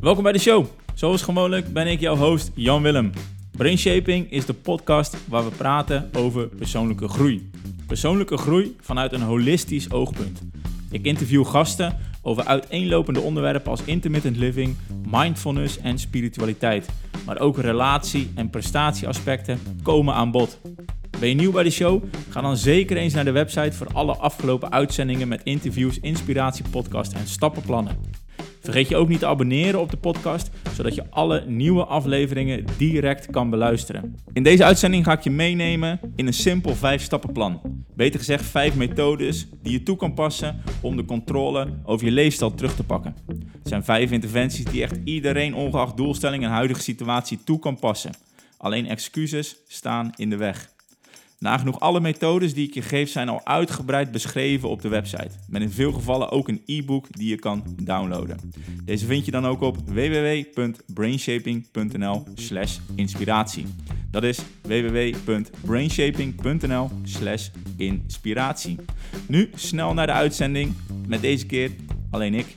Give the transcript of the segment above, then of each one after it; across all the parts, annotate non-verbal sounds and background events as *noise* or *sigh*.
Welkom bij de show. Zoals gewoonlijk ben ik jouw host Jan Willem. Brainshaping is de podcast waar we praten over persoonlijke groei. Persoonlijke groei vanuit een holistisch oogpunt. Ik interview gasten over uiteenlopende onderwerpen als intermittent living, mindfulness en spiritualiteit. Maar ook relatie- en prestatieaspecten komen aan bod. Ben je nieuw bij de show? Ga dan zeker eens naar de website voor alle afgelopen uitzendingen met interviews, inspiratie, podcast en stappenplannen. Vergeet je ook niet te abonneren op de podcast, zodat je alle nieuwe afleveringen direct kan beluisteren. In deze uitzending ga ik je meenemen in een simpel 5-stappenplan. Beter gezegd 5 methodes die je toe kan passen om de controle over je leefstijl terug te pakken. Het zijn 5 interventies die echt iedereen ongeacht doelstelling en huidige situatie toe kan passen. Alleen excuses staan in de weg. Nagenoeg alle methodes die ik je geef zijn al uitgebreid beschreven op de website. Met in veel gevallen ook een e-book die je kan downloaden. Deze vind je dan ook op www.brainshaping.nl slash inspiratie. Dat is www.brainshaping.nl slash inspiratie. Nu snel naar de uitzending met deze keer alleen ik.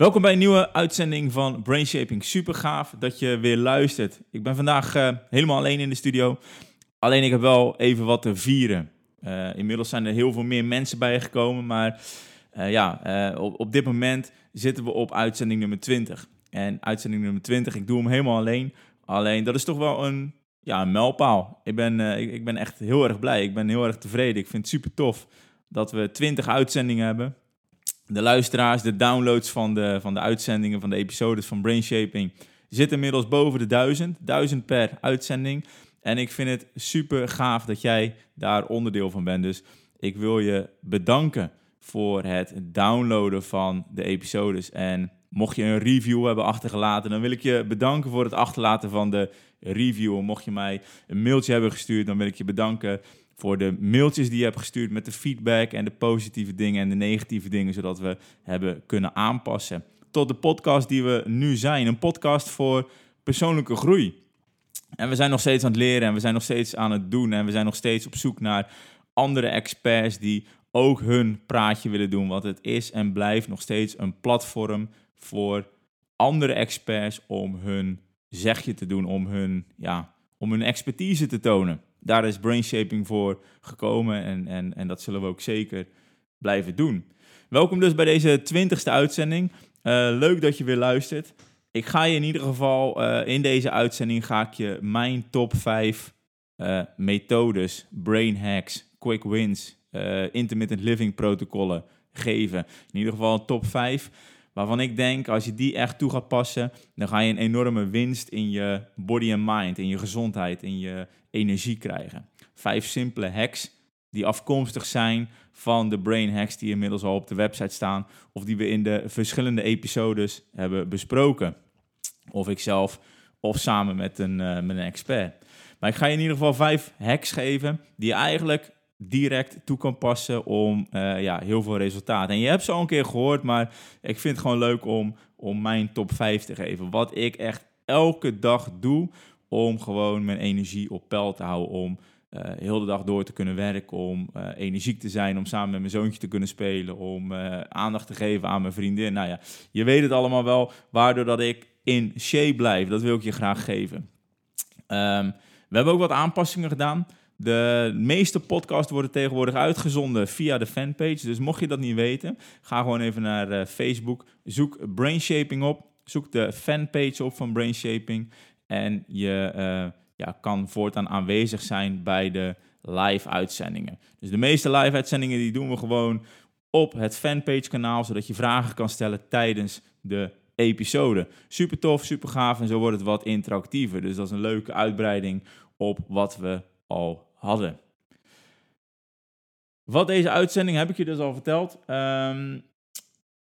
Welkom bij een nieuwe uitzending van Brainshaping. Super gaaf dat je weer luistert. Ik ben vandaag uh, helemaal alleen in de studio. Alleen ik heb wel even wat te vieren. Uh, inmiddels zijn er heel veel meer mensen bijgekomen. Maar uh, ja, op, op, dit moment zitten we op uitzending nummer 20. En uitzending nummer 20, ik doe hem helemaal alleen. Alleen dat is toch wel een, ja, een mijlpaal. Ik ben, ik, ik ben echt heel erg blij. Ik ben heel erg tevreden. Ik vind het super tof dat we 20 uitzendingen hebben de luisteraars, de downloads van de, van de uitzendingen, van de episodes van Brainshaping, zitten inmiddels boven de duizend. Duizend per uitzending. En ik vind het super gaaf dat jij daar onderdeel van bent. Dus ik wil je bedanken voor het downloaden van de episodes. En mocht je een review hebben achtergelaten, dan wil ik je bedanken voor het achterlaten van de review. Mocht je mij een mailtje hebben gestuurd, dan wil ik je bedanken voor de mailtjes die je hebt gestuurd met de feedback en de positieve dingen en de negatieve dingen, zodat we hebben kunnen aanpassen. Tot de podcast die we nu zijn. Een podcast voor persoonlijke groei. En we zijn nog steeds aan het leren en we zijn nog steeds aan het doen en we zijn nog steeds op zoek naar andere experts die ook hun praatje willen doen. Want het is en blijft nog steeds een platform voor andere experts om hun zegje te doen, om hun, ja, om hun expertise te tonen daar is brainshaping voor gekomen en, en, en dat zullen we ook zeker blijven doen. Welkom dus bij deze twintigste uitzending. Uh, leuk dat je weer luistert. Ik ga je in ieder geval uh, in deze uitzending ga ik je mijn top 5 uh, eh, methodes, brain hacks, quick wins, intermittent living protocollen geven. In ieder geval een top 5 waarvan ik denk als je die echt toe gaat passen, dan ga je een enorme winst in je body and mind, in je gezondheid, in je energie krijgen. Vijf simpele hacks die afkomstig zijn van de brain hacks die inmiddels al op de website staan of die we in de verschillende episodes hebben besproken. Of ik zelf of samen met een, uh, met een expert. Maar ik ga je in ieder geval vijf hacks geven die eigenlijk direct toe kan passen om uh, ja, heel veel resultaten. En je hebt ze al een keer gehoord, maar ik vind het gewoon leuk om, om mijn top 5 te geven. Wat ik echt elke dag doe om gewoon mijn energie op peil te houden. Om uh, heel de dag door te kunnen werken, om uh, energiek te zijn, om samen met mijn zoontje te kunnen spelen, om aandacht te geven aan mijn vriendin. Nou ja, je weet het allemaal wel, waardoor dat ik in shape blijf. Dat wil ik je graag geven. Um, we hebben ook wat aanpassingen gedaan. De meeste podcasts worden tegenwoordig uitgezonden via de fanpage. Dus mocht je dat niet weten, ga gewoon even naar uh, Facebook. Zoek Brainshaping op. Zoek de fanpage op van Brainshaping. En je uh, ja, kan voortaan aanwezig zijn bij de live uitzendingen. Dus de meeste live uitzendingen die doen we gewoon op het fanpage kanaal. Zodat je vragen kan stellen tijdens de episode. Super tof, super gaaf en zo wordt het wat interactiever. Dus dat is een leuke uitbreiding op wat we al hadden. Wat deze uitzending heb ik je dus al verteld. Um,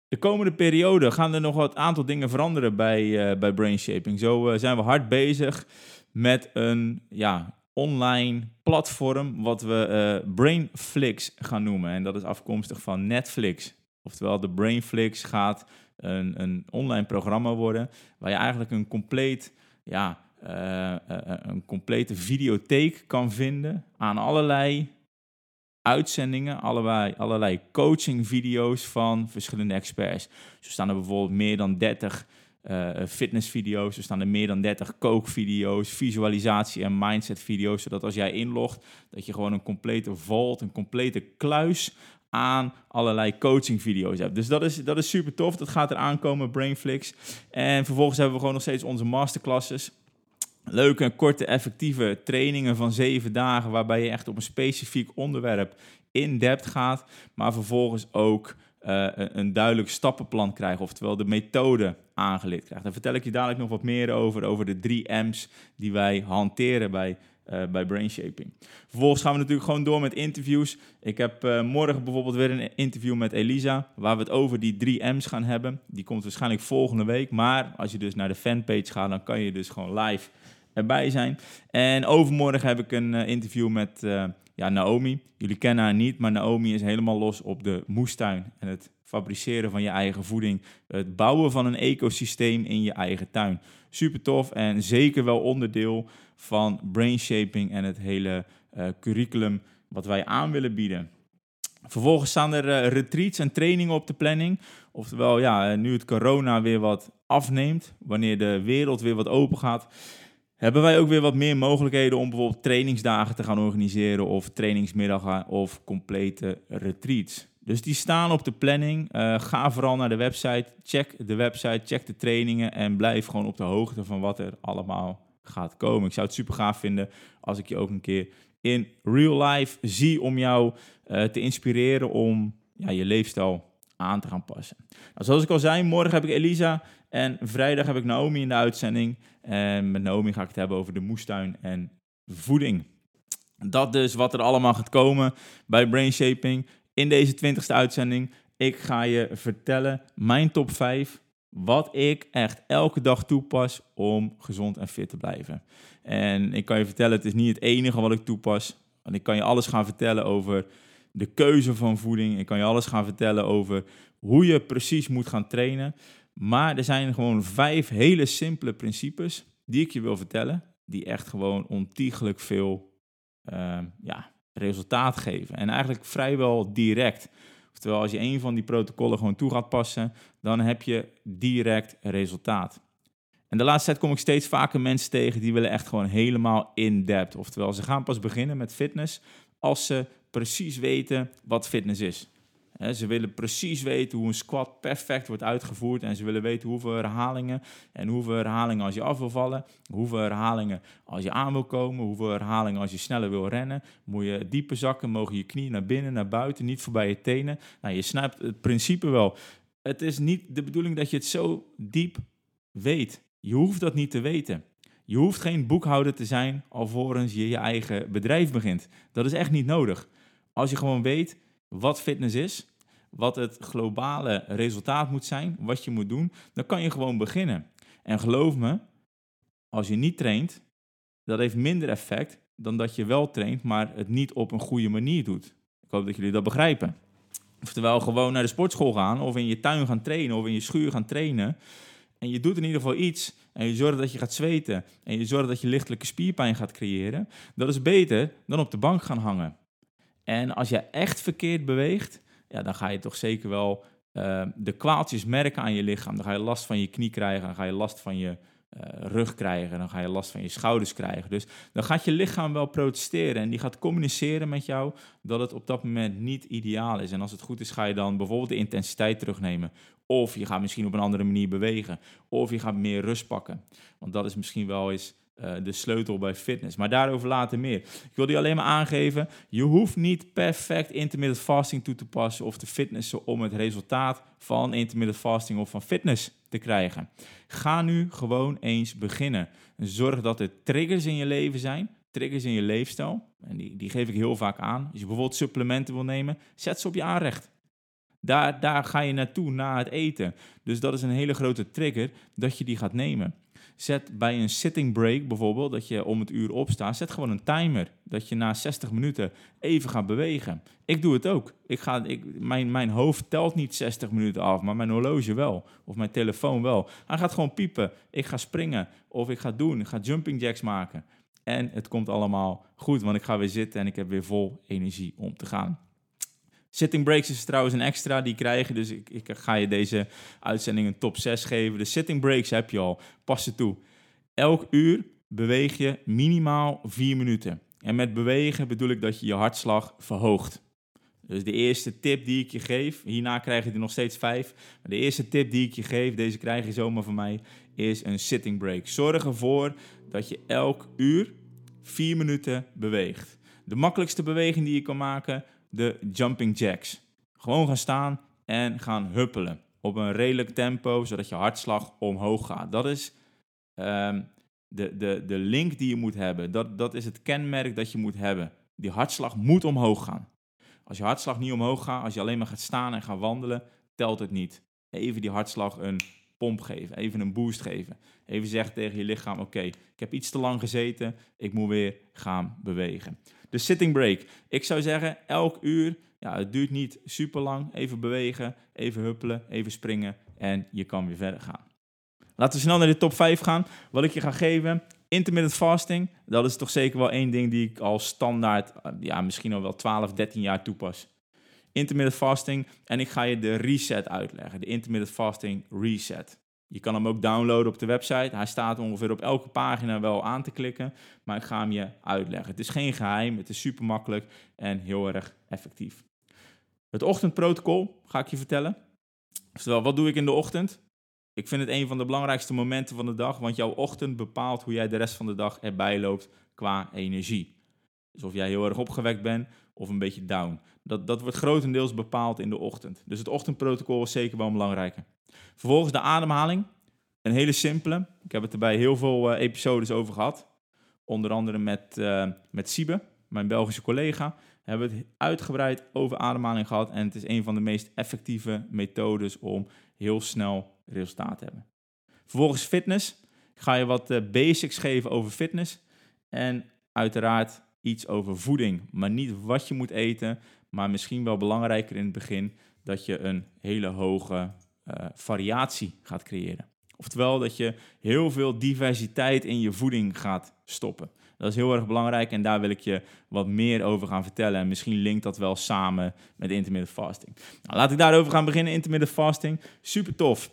de komende periode gaan er nog wat aantal dingen veranderen bij, uh, bij Brainshaping. Zo uh, zijn we hard bezig met een ja, online platform wat we uh, Brainflix gaan noemen. En dat is afkomstig van Netflix. Oftewel, de Brainflix gaat een, een online programma worden waar je eigenlijk een compleet ja, een complete videotheek kan vinden aan allerlei uitzendingen, allerlei, allerlei coaching video's van verschillende experts. Zo staan er bijvoorbeeld meer dan 30 uh, fitnessvideo's, er staan er meer dan 30 kookvideo's, visualisatie- en mindset-video's, zodat als jij inlogt, dat je gewoon een complete vault, een complete kluis aan allerlei coachingvideo's hebt. Dus dat is, dat is super tof. Dat gaat er aankomen, Brainflix. En vervolgens hebben we gewoon nog steeds onze masterclasses. Leuke, korte, effectieve trainingen van zeven dagen, waarbij je echt op een specifiek onderwerp in depth gaat, maar vervolgens ook uh, een duidelijk stappenplan krijgt, oftewel de methode aangeleerd krijgt. Daar vertel ik je dadelijk nog wat meer over, over de drie M's die wij hanteren bij uh, bij Brainshaping. Vervolgens gaan we natuurlijk gewoon door met interviews. Ik heb uh, morgen bijvoorbeeld weer een interview met Elisa, waar we het over die drie M's gaan hebben. Die komt waarschijnlijk volgende week, maar als je dus naar de fanpage gaat, dan kan je dus gewoon live erbij zijn. En overmorgen heb ik een uh, interview met ja, Naomi. Jullie kennen haar niet, maar Naomi is helemaal los op de moestuin en het fabriceren van je eigen voeding, het bouwen van een ecosysteem in je eigen tuin. Super tof en zeker wel onderdeel van brainshaping en het hele uh, curriculum wat wij aan willen bieden. Vervolgens staan er retreats en trainingen op de planning. Oftewel, ja, eh, nu het corona weer wat afneemt, wanneer de wereld weer wat open gaat, hebben wij ook weer wat meer mogelijkheden om bijvoorbeeld trainingsdagen te gaan organiseren of trainingsmiddagen of complete retreats. Dus die staan op de planning. Uh, ga vooral naar de website, check de website, check de trainingen en blijf gewoon op de hoogte van wat er allemaal gaat komen. Ik zou het super gaaf vinden als ik je ook een keer in real life zie om jou uh, te inspireren om ja, je leefstijl aan te gaan passen. Nou, zoals ik al zei, morgen heb ik Elisa en vrijdag heb ik Naomi in de uitzending. En met Naomi ga ik het hebben over de moestuin en voeding. Dat dus wat er allemaal gaat komen bij Brain Shaping in deze 20ste uitzending. Ik ga je vertellen mijn top 5 wat ik echt elke dag toepas om gezond en fit te blijven. En ik kan je vertellen, het is niet het enige wat ik toepas. Want ik kan je alles gaan vertellen over de keuze van voeding. Ik kan je alles gaan vertellen over hoe je precies moet gaan trainen. Maar er zijn gewoon vijf hele simpele principes die ik je wil vertellen. Die echt gewoon ontiegelijk veel uh, ja, resultaat geven. En eigenlijk vrijwel direct. Oftewel, als je een van die protocollen gewoon toe gaat passen, dan heb je direct resultaat. En de laatste tijd kom ik steeds vaker mensen tegen die willen echt gewoon helemaal in-depth. Oftewel, ze gaan pas beginnen met fitness als ze precies weten wat fitness is ze willen precies weten hoe een squat perfect wordt uitgevoerd. En ze willen weten hoeveel herhalingen. En hoeveel herhalingen als je af wil vallen. Hoeveel herhalingen als je aan wil komen. Hoeveel herhalingen als je sneller wil rennen. Moet je diepe zakken, mogen je knieën naar binnen, naar buiten. Niet voorbij je tenen. Nou, je snapt het principe wel. Het is niet de bedoeling dat je het zo diep weet. Je hoeft dat niet te weten. Je hoeft geen boekhouder te zijn alvorens je je eigen bedrijf begint. Dat is echt niet nodig. Als je gewoon weet wat fitness is, wat het globale resultaat moet zijn, wat je moet doen, dan kan je gewoon beginnen. En geloof me, als je niet traint, dat heeft minder effect dan dat je wel traint, maar het niet op een goede manier doet. Ik hoop dat jullie dat begrijpen. Oftewel gewoon naar de sportschool gaan of in je tuin gaan trainen of in je schuur gaan trainen. En je doet in ieder geval iets en je zorgt dat je gaat zweten en je zorgt dat je lichtelijke spierpijn gaat creëren. Dat is beter dan op de bank gaan hangen. En als je echt verkeerd beweegt, ja, dan ga je toch zeker wel uh, de kwaaltjes merken aan je lichaam. Dan ga je last van je knie krijgen, dan ga je last van je uh, rug krijgen, dan ga je last van je schouders krijgen. Dus dan gaat je lichaam wel protesteren en die gaat communiceren met jou dat het op dat moment niet ideaal is. En als het goed is, ga je dan bijvoorbeeld de intensiteit terugnemen. Of je gaat misschien op een andere manier bewegen. Of je gaat meer rust pakken. Want dat is misschien wel eens uh, de sleutel bij fitness. Maar daarover later meer. Ik wil die alleen maar aangeven. Je hoeft niet perfect intermittent fasting toe te passen of te fitnessen om het resultaat van intermittent fasting of van fitness te krijgen. Ga nu gewoon eens beginnen. Zorg dat er triggers in je leven zijn. Triggers in je leefstijl. En die, die geef ik heel vaak aan. Als je bijvoorbeeld supplementen wil nemen, zet ze op je aanrecht. Daar, daar ga je naartoe na het eten. Dus dat is een hele grote trigger dat je die gaat nemen. Zet bij een sitting break bijvoorbeeld, dat je om het uur opstaat, zet gewoon een timer. Dat je na 60 minuten even gaat bewegen. Ik doe het ook. Ik ga, ik, mijn, mijn hoofd telt niet 60 minuten af, maar mijn horloge wel. Of mijn telefoon wel. Hij gaat gewoon piepen. Ik ga springen. Of ik ga doen. Ik ga jumping jacks maken. En het komt allemaal goed, want ik ga weer zitten en ik heb weer vol energie om te gaan. Sitting breaks is trouwens een extra die krijgen, dus ik, ik ga je deze uitzending een top 6 geven. De sitting breaks heb je al, pas ze toe. Elk uur beweeg je minimaal 4 minuten. En met bewegen bedoel ik dat je je hartslag verhoogt. Dus de eerste tip die ik je geef, hierna krijg je er nog steeds vijf. Maar de eerste tip die ik je geef, deze krijg je zomaar van mij, is een sitting break. Zorg ervoor dat je elk uur vier minuten beweegt. De makkelijkste beweging die je kan maken, de jumping jacks. Gewoon gaan staan en gaan huppelen. Op een redelijk tempo, zodat je hartslag omhoog gaat. Dat is ehm, de, de, de link die je moet hebben. Dat, dat is het kenmerk dat je moet hebben. Die hartslag moet omhoog gaan. Als je hartslag niet omhoog gaat, als je alleen maar gaat staan en gaat wandelen, telt het niet. Even die hartslag een pomp geven, even een boost geven. Even zeggen tegen je lichaam: Oké, ik heb iets te lang gezeten, ik moet weer gaan bewegen. De sitting break. Ik zou zeggen, elk uur, ja, het duurt niet super lang. Even bewegen, even huppelen, even springen en je kan weer verder gaan. Laten we snel naar de top 5 gaan. Wat ik je ga geven. Intermittent fasting, dat is toch zeker wel één ding die ik al standaard, eh, ja, misschien al wel 12, 13 jaar toepas. Intermittent fasting en ik ga je de reset uitleggen. De intermittent fasting reset. Je kan hem ook downloaden op de website. Hij staat ongeveer op elke pagina wel aan te klikken, maar ik ga hem je uitleggen. Het is geen geheim, het is super makkelijk en heel erg effectief. Het ochtendprotocol ga ik je vertellen. Oftewel, wat doe ik in de ochtend? Ik vind het een van de belangrijkste momenten van de dag, want jouw ochtend bepaalt hoe jij de rest van de dag erbij loopt qua energie. Dus of jij heel erg opgewekt bent of een beetje down. Dat, dat wordt grotendeels bepaald in de ochtend. Dus het ochtendprotocol is zeker wel een belangrijke. Vervolgens de ademhaling. Een hele simpele. Ik heb het er bij heel veel uh, episodes over gehad. Onder andere met, uh, met Siebe, mijn Belgische collega. Hebben we het uitgebreid over ademhaling gehad. En het is een van de meest effectieve methodes om heel snel resultaat hebben. Vervolgens fitness. Ik ga je wat uh, basics geven over fitness. En uiteraard iets over voeding. Maar niet wat je moet eten, maar misschien wel belangrijker in het begin dat je een hele hoge uh, variatie gaat creëren. Oftewel dat je heel veel diversiteit in je voeding gaat stoppen. Dat is heel erg belangrijk en daar wil ik je wat meer over gaan vertellen. En misschien linkt dat wel samen met intermittent fasting. Nou, laat ik daarover gaan beginnen. Intermittent fasting, super tof.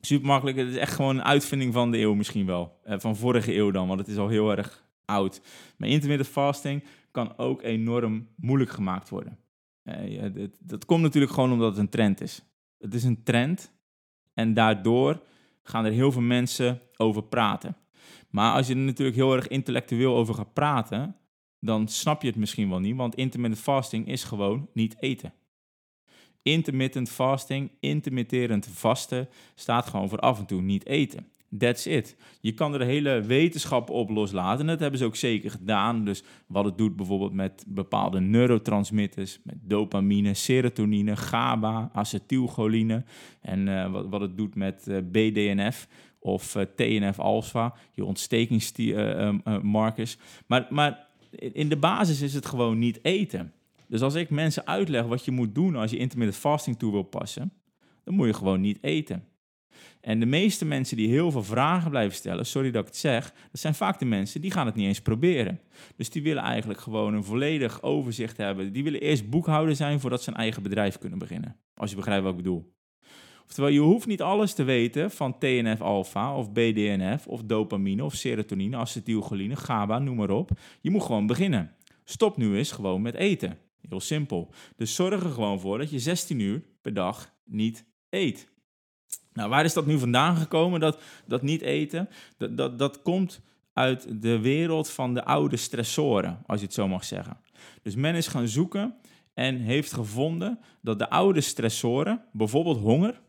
Super makkelijk. Het is echt gewoon een uitvinding van de eeuw misschien wel. Uh, van vorige eeuw dan, want het is al heel erg Maar intermittent fasting kan ook enorm moeilijk gemaakt worden. Uh, dat komt natuurlijk gewoon omdat het een trend is. Het is een trend en daardoor gaan er heel veel mensen over praten. Maar als je er natuurlijk heel erg intellectueel over gaat praten, dan snap je het misschien wel niet, want intermittent fasting is gewoon niet eten. Intermittent fasting, intermitterend vasten, staat gewoon voor af en toe niet eten. That's it. Je kan er hele wetenschap op loslaten. En dat hebben ze ook zeker gedaan. Dus wat het doet bijvoorbeeld met bepaalde neurotransmitters, met dopamine, serotonine, GABA, acetylcholine. En uh, wat, wat het doet met eh, BDNF of eh, TNF-alpha, je ontstekingsmarkers. maar, maar in de basis is het gewoon niet eten. Dus als ik mensen uitleg wat je moet doen als je intermittent fasting toe wil passen, dan moet je gewoon niet eten. En de meeste mensen die heel veel vragen blijven stellen, sorry dat ik het zeg, dat zijn vaak de mensen die gaan het niet eens proberen. Dus die willen eigenlijk gewoon een volledig overzicht hebben. Die willen eerst boekhouder zijn voordat ze een eigen bedrijf kunnen beginnen. Als je begrijpt wat ik bedoel. Oftewel, je hoeft niet alles te weten van TNF-alpha of BDNF of dopamine of serotonine, acetylcholine, GABA, noem maar op. Je moet gewoon beginnen. Stop nu eens gewoon met eten. Heel simpel. Dus zorg er gewoon voor dat je 16 uur per dag niet eet. Nou, waar is dat nu vandaan gekomen, dat, dat niet eten? Dat, dat, dat komt uit de wereld van de oude stressoren, als je het zo mag zeggen. Dus men is gaan zoeken en heeft gevonden dat de oude stressoren, bijvoorbeeld honger,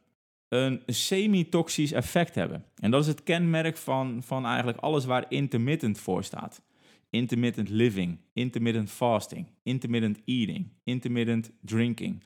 een semi-toxisch effect hebben. En dat is het kenmerk van, van eigenlijk alles waar intermittent voor staat. Intermittent living, intermittent fasting, intermittent eating, intermittent drinking.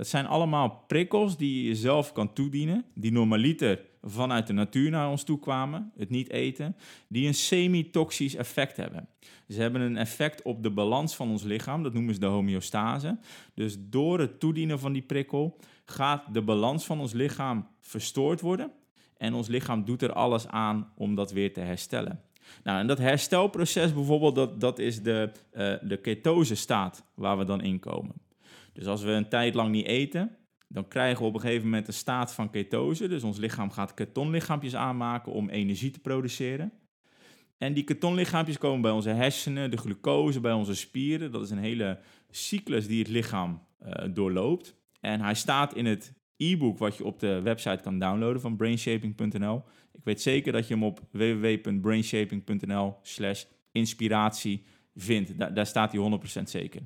Dat zijn allemaal prikkels die je jezelf kan toedienen, die normaliter vanuit de natuur naar ons toe kwamen, het niet eten, die een semi-toxisch effect hebben. Ze hebben een effect op de balans van ons lichaam, dat noemen ze de homeostase. Dus door het toedienen van die prikkel gaat de balans van ons lichaam verstoord worden en ons lichaam doet er alles aan om dat weer te herstellen. Nou, en dat herstelproces bijvoorbeeld, dat, dat is de, uh, de ketose staat waar we dan in komen. Dus als we een tijd lang niet eten, dan krijgen we op een gegeven moment een staat van ketose. Dus ons lichaam gaat ketonlichaampjes aanmaken om energie te produceren. En die ketonlichaampjes komen bij onze hersenen, de glucose bij onze spieren. Dat is een hele cyclus die het lichaam uh, doorloopt. En hij staat in het e-book wat je op de website kan downloaden van brainshaping.nl. Ik weet zeker dat je hem op www.brainshaping.nl slash inspiratie vindt. daar staat hij 100% zeker.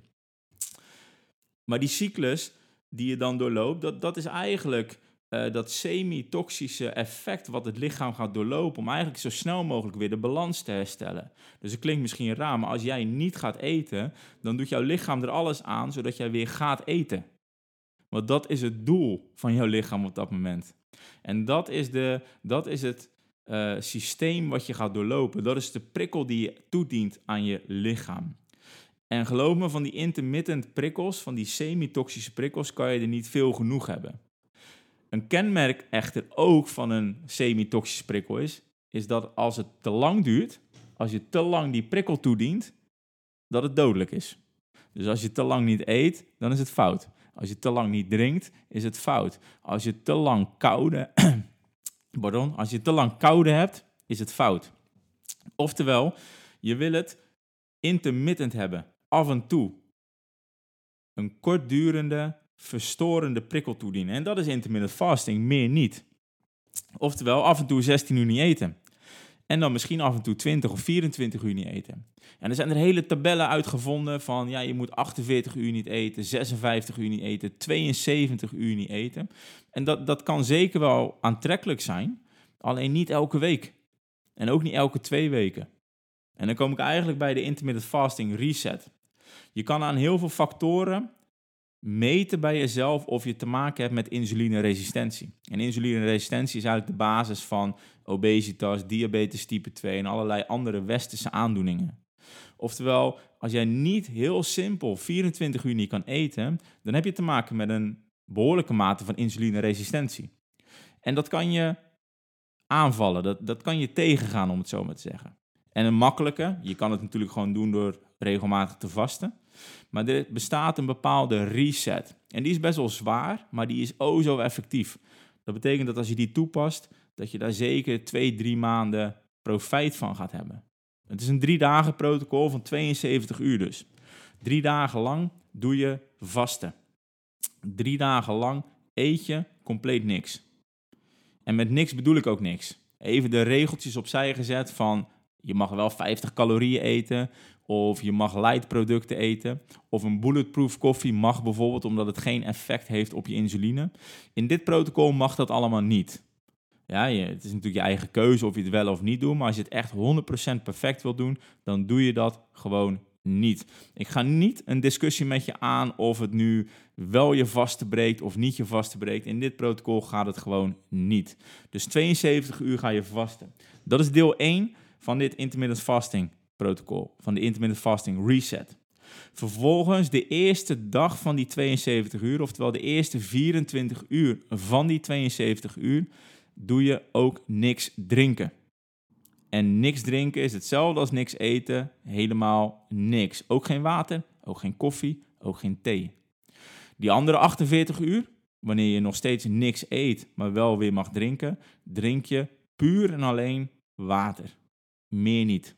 Maar die cyclus die je dan doorloopt, dat, dat is eigenlijk uh, dat semi-toxische effect wat het lichaam gaat doorlopen om eigenlijk zo snel mogelijk weer de balans te herstellen. Dus het klinkt misschien raar, maar als jij niet gaat eten, dan doet jouw lichaam er alles aan zodat jij weer gaat eten. Want dat is het doel van jouw lichaam op dat moment. En dat is, de, dat is het uh, systeem wat je gaat doorlopen. Dat is de prikkel die je toedient aan je lichaam. En geloof me, van die intermittent prikkels, van die semi-toxische prikkels, kan je er niet veel genoeg hebben. Een kenmerk echter ook van een semi-toxische prikkel is, is dat als het te lang duurt, als je te lang die prikkel toedient, dat het dodelijk is. Dus als je te lang niet eet, dan is het fout. Als je te lang niet drinkt, is het fout. Als je te lang koude, *clears throat* pardon, als je te lang koude hebt, is het fout. Oftewel, je wil het intermittent hebben, af en toe. Een kortdurende, verstorende prikkel toedienen. En dat is intermittent fasting, meer niet. Oftewel, af en toe 16 uur niet eten. En dan misschien af en toe 20 of 24 uur niet eten. En er zijn er hele tabellen uitgevonden van, ja, je moet 48 uur niet eten, 56 uur niet eten, 72 uur niet eten. En dat, dat kan zeker wel aantrekkelijk zijn, alleen niet elke week. En ook niet elke twee weken. En dan kom ik eigenlijk bij de intermittent fasting reset. Je kan aan heel veel factoren meten bij jezelf of je te maken hebt met insulineresistentie. En insulineresistentie is eigenlijk de basis van obesitas, diabetes type 2 en allerlei andere westerse aandoeningen. Oftewel, als jij niet heel simpel 24 uur niet kan eten, dan heb je te maken met een behoorlijke mate van insulineresistentie. En dat kan je aanvallen, dat, dat kan je tegengaan om het zo maar te zeggen. En een makkelijke, je kan het natuurlijk gewoon doen door regelmatig te vasten. Maar er bestaat een bepaalde reset. En die is best wel zwaar, maar die is o zo effectief. Dat betekent dat als je die toepast, dat je daar zeker twee, drie maanden profijt van gaat hebben. Het is een drie dagen protocol van 72 uur dus. Drie dagen lang doe je vasten. Drie dagen lang eet je compleet niks. En met niks bedoel ik ook niks. Even de regeltjes opzij gezet van je mag wel 50 calorieën eten, of je mag light producten eten, of een bulletproof koffie mag bijvoorbeeld omdat het geen effect heeft op je insuline. In dit protocol mag dat allemaal niet. Ja, het is natuurlijk je eigen keuze of je het wel of niet doet, maar als je het echt 100% perfect wil doen, dan doe je dat gewoon niet. Ik ga niet een discussie met je aan of het nu wel je vaste breekt of niet je vaste breekt. In dit protocol gaat het gewoon niet. Dus 72 uur ga je vasten. Dat is deel 1 van dit intermittent fasting protocol, van de intermittent fasting reset. Vervolgens de eerste dag van die 72 uur, oftewel de eerste 24 uur van die 72 uur, doe je ook niks drinken. En niks drinken is hetzelfde als niks eten, helemaal niks. Ook geen water, ook geen koffie, ook geen thee. Die andere 48 uur, wanneer je nog steeds niks eet, maar wel weer mag drinken, drink je puur en alleen water meer niet.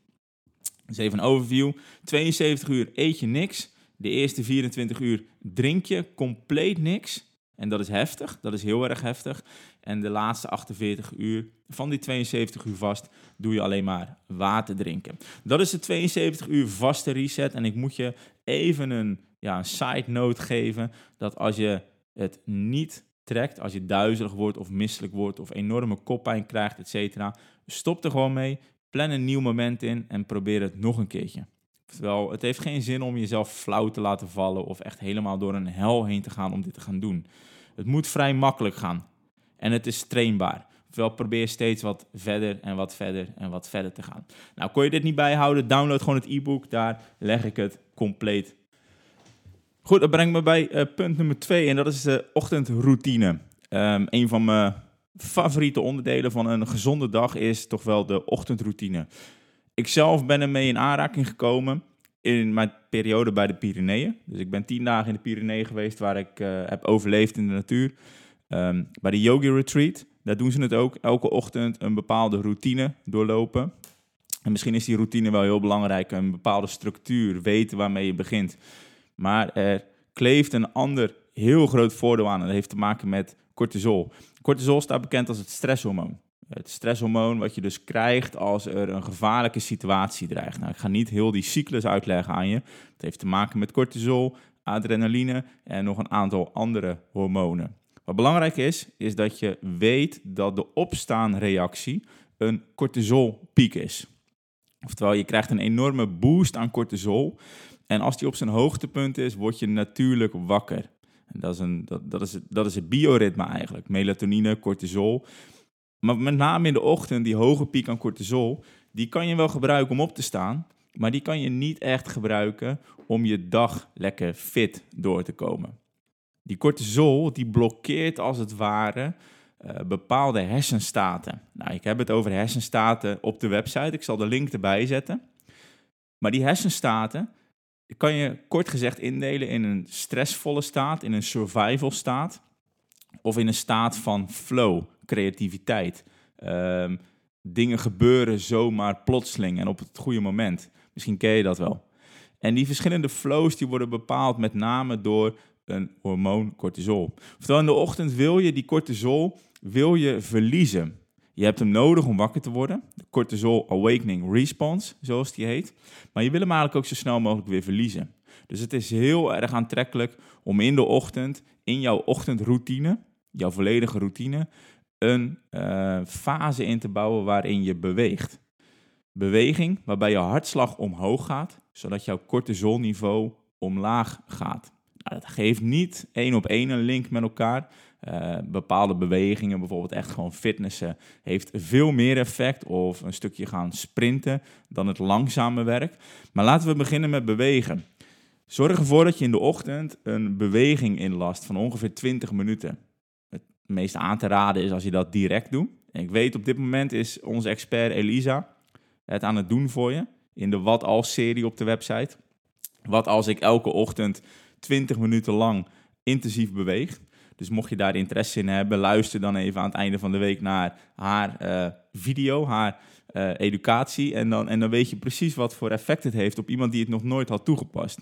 Dus even een overview. 72 uur eet je niks. De eerste 24 uur drink je compleet niks. En dat is heftig, dat is heel erg heftig. En de laatste 48 uur van die 72 uur vast doe je alleen maar water drinken. Dat is de 72 uur vaste reset. En ik moet je even een, ja, side note geven dat als je het niet trekt, als je duizelig wordt of misselijk wordt of enorme koppijn krijgt, et cetera, stop er gewoon mee. Plan een nieuw moment in en probeer het nog een keertje. Terwijl het heeft geen zin om jezelf flauw te laten vallen of echt helemaal door een hel heen te gaan om dit te gaan doen. Het moet vrij makkelijk gaan en het is trainbaar. Ofwel probeer steeds wat verder en wat verder en wat verder te gaan. Nou, kon je dit niet bijhouden? Download gewoon het e-book, daar leg ik het compleet. Goed, dat brengt me bij uh, punt nummer twee en dat is de ochtendroutine. Um, een van mijn favoriete onderdelen van een gezonde dag is toch wel de ochtendroutine. Ik zelf ben ermee in aanraking gekomen in mijn periode bij de Pyreneeën. Dus ik ben tien dagen in de Pyreneeën geweest waar ik uh, heb overleefd in de natuur. Um, bij de Yogi Retreat, daar doen ze het ook. Elke ochtend een bepaalde routine doorlopen. En misschien is die routine wel heel belangrijk, een bepaalde structuur, weten waarmee je begint. Maar er kleeft een ander heel groot voordeel aan en dat heeft te maken met cortisol. Cortisol staat bekend als het stresshormoon. Het stresshormoon wat je dus krijgt als er een gevaarlijke situatie dreigt. Nou, ik ga niet heel die cyclus uitleggen aan je. Het heeft te maken met cortisol, adrenaline en nog een aantal andere hormonen. Wat belangrijk is, is dat je weet dat de opstaanreactie een cortisolpiek is. Oftewel, je krijgt een enorme boost aan cortisol. En als die op zijn hoogtepunt is, word je natuurlijk wakker. Dat, is dat, is, dat is het bioritme eigenlijk. Melatonine, cortisol. Maar met name in de ochtend, die hoge piek aan cortisol, die kan je wel gebruiken om op te staan. Maar die kan je niet echt gebruiken om je dag lekker fit door te komen. Die cortisol, die blokkeert als het ware uh, bepaalde hersenstaten. Nou, ik heb het over hersenstaten op de website. Ik zal de link erbij zetten. Maar die hersenstaten kan je kort gezegd indelen in een stressvolle staat, in een survival staat of in een staat van flow, creativiteit. Um, dingen gebeuren zomaar plotseling en op het goede moment. Misschien ken je dat wel. En die verschillende flows die worden bepaald met name door een hormoon cortisol. Oftewel in de ochtend wil je die cortisol wil je verliezen. Je hebt hem nodig om wakker te worden. De cortisol awakening response, zoals die heet. Maar je wil hem eigenlijk ook zo snel mogelijk weer verliezen. Dus het is heel erg aantrekkelijk om in de ochtend, in jouw ochtendroutine, jouw volledige routine, een uh, fase in te bouwen waarin je beweegt. Beweging waarbij je hartslag omhoog gaat, zodat jouw cortisolniveau omlaag gaat. Nou, dat geeft niet één op één een link met elkaar. Uh, bepaalde bewegingen, bijvoorbeeld echt gewoon fitnessen, heeft veel meer effect. Of een stukje gaan sprinten dan het langzame werk. Maar laten we beginnen met bewegen. Zorg ervoor dat je in de ochtend een beweging inlast van ongeveer 20 minuten. Het meest aan te raden is als je dat direct doet. Ik weet op dit moment is onze expert Elisa het aan het doen voor je in de Wat Als serie op de website. Wat als ik elke ochtend 20 minuten lang intensief beweeg. Dus mocht je daar interesse in hebben, luister dan even aan het einde van de week naar haar uh, video, haar uh, educatie. En dan, en dan weet je precies wat voor effect het heeft op iemand die het nog nooit had toegepast.